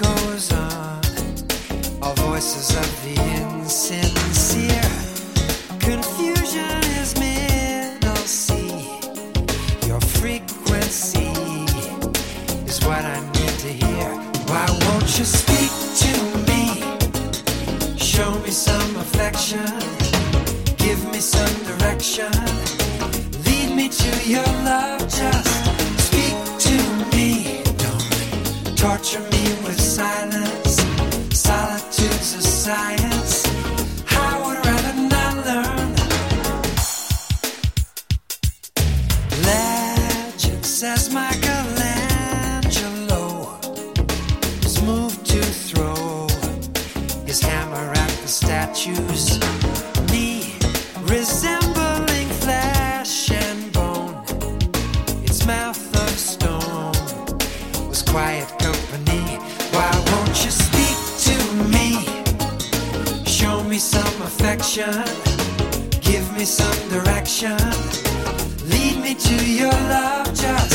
goes on. All voices of the insincere. Confusion is middle C. Your frequency is what I need to hear. Why won't you speak to me? Show me some affection. Give me some direction. Lead me to your love. Just torture me with silence. Solitude's a science. I would rather not learn. Legend says Michelangelo was moved to throw his hammer at the statues. Me resembling flesh and bone, its mouth of stone was quiet Why won't you speak to me? Show me some affection, give me some direction. Lead me to your love, just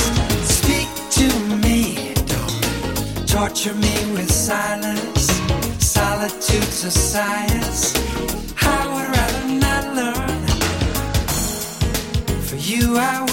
speak to me. Don't torture me with silence. Solitude's a science. I would rather not learn. For you, I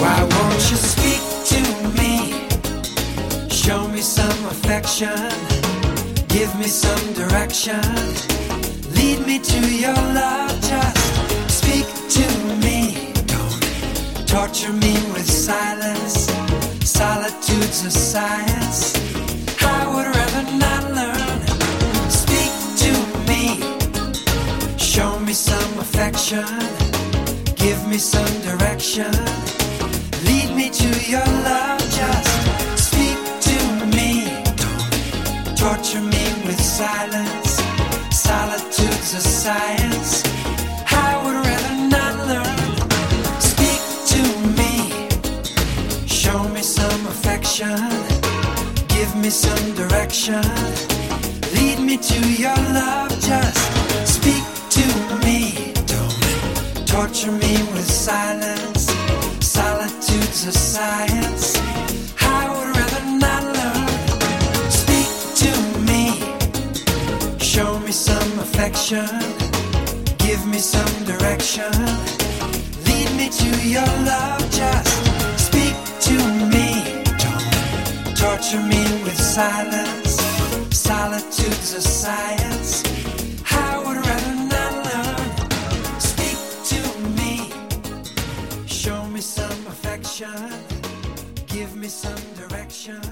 Why won't you speak to me? Show me some affection. Give me some direction. Lead me to your love. Just speak to me. Don't torture me with silence. Solitude's a science. I would rather not learn. Speak to me. Show me some affection. Give me some direction. Give me some direction. Lead me to your love. Give me some direction. Lead me to your love. Just speak to me. Don't torture me with silence. Solitude's a science. I would rather not learn. Speak to me. Show me some affection. Give me some direction.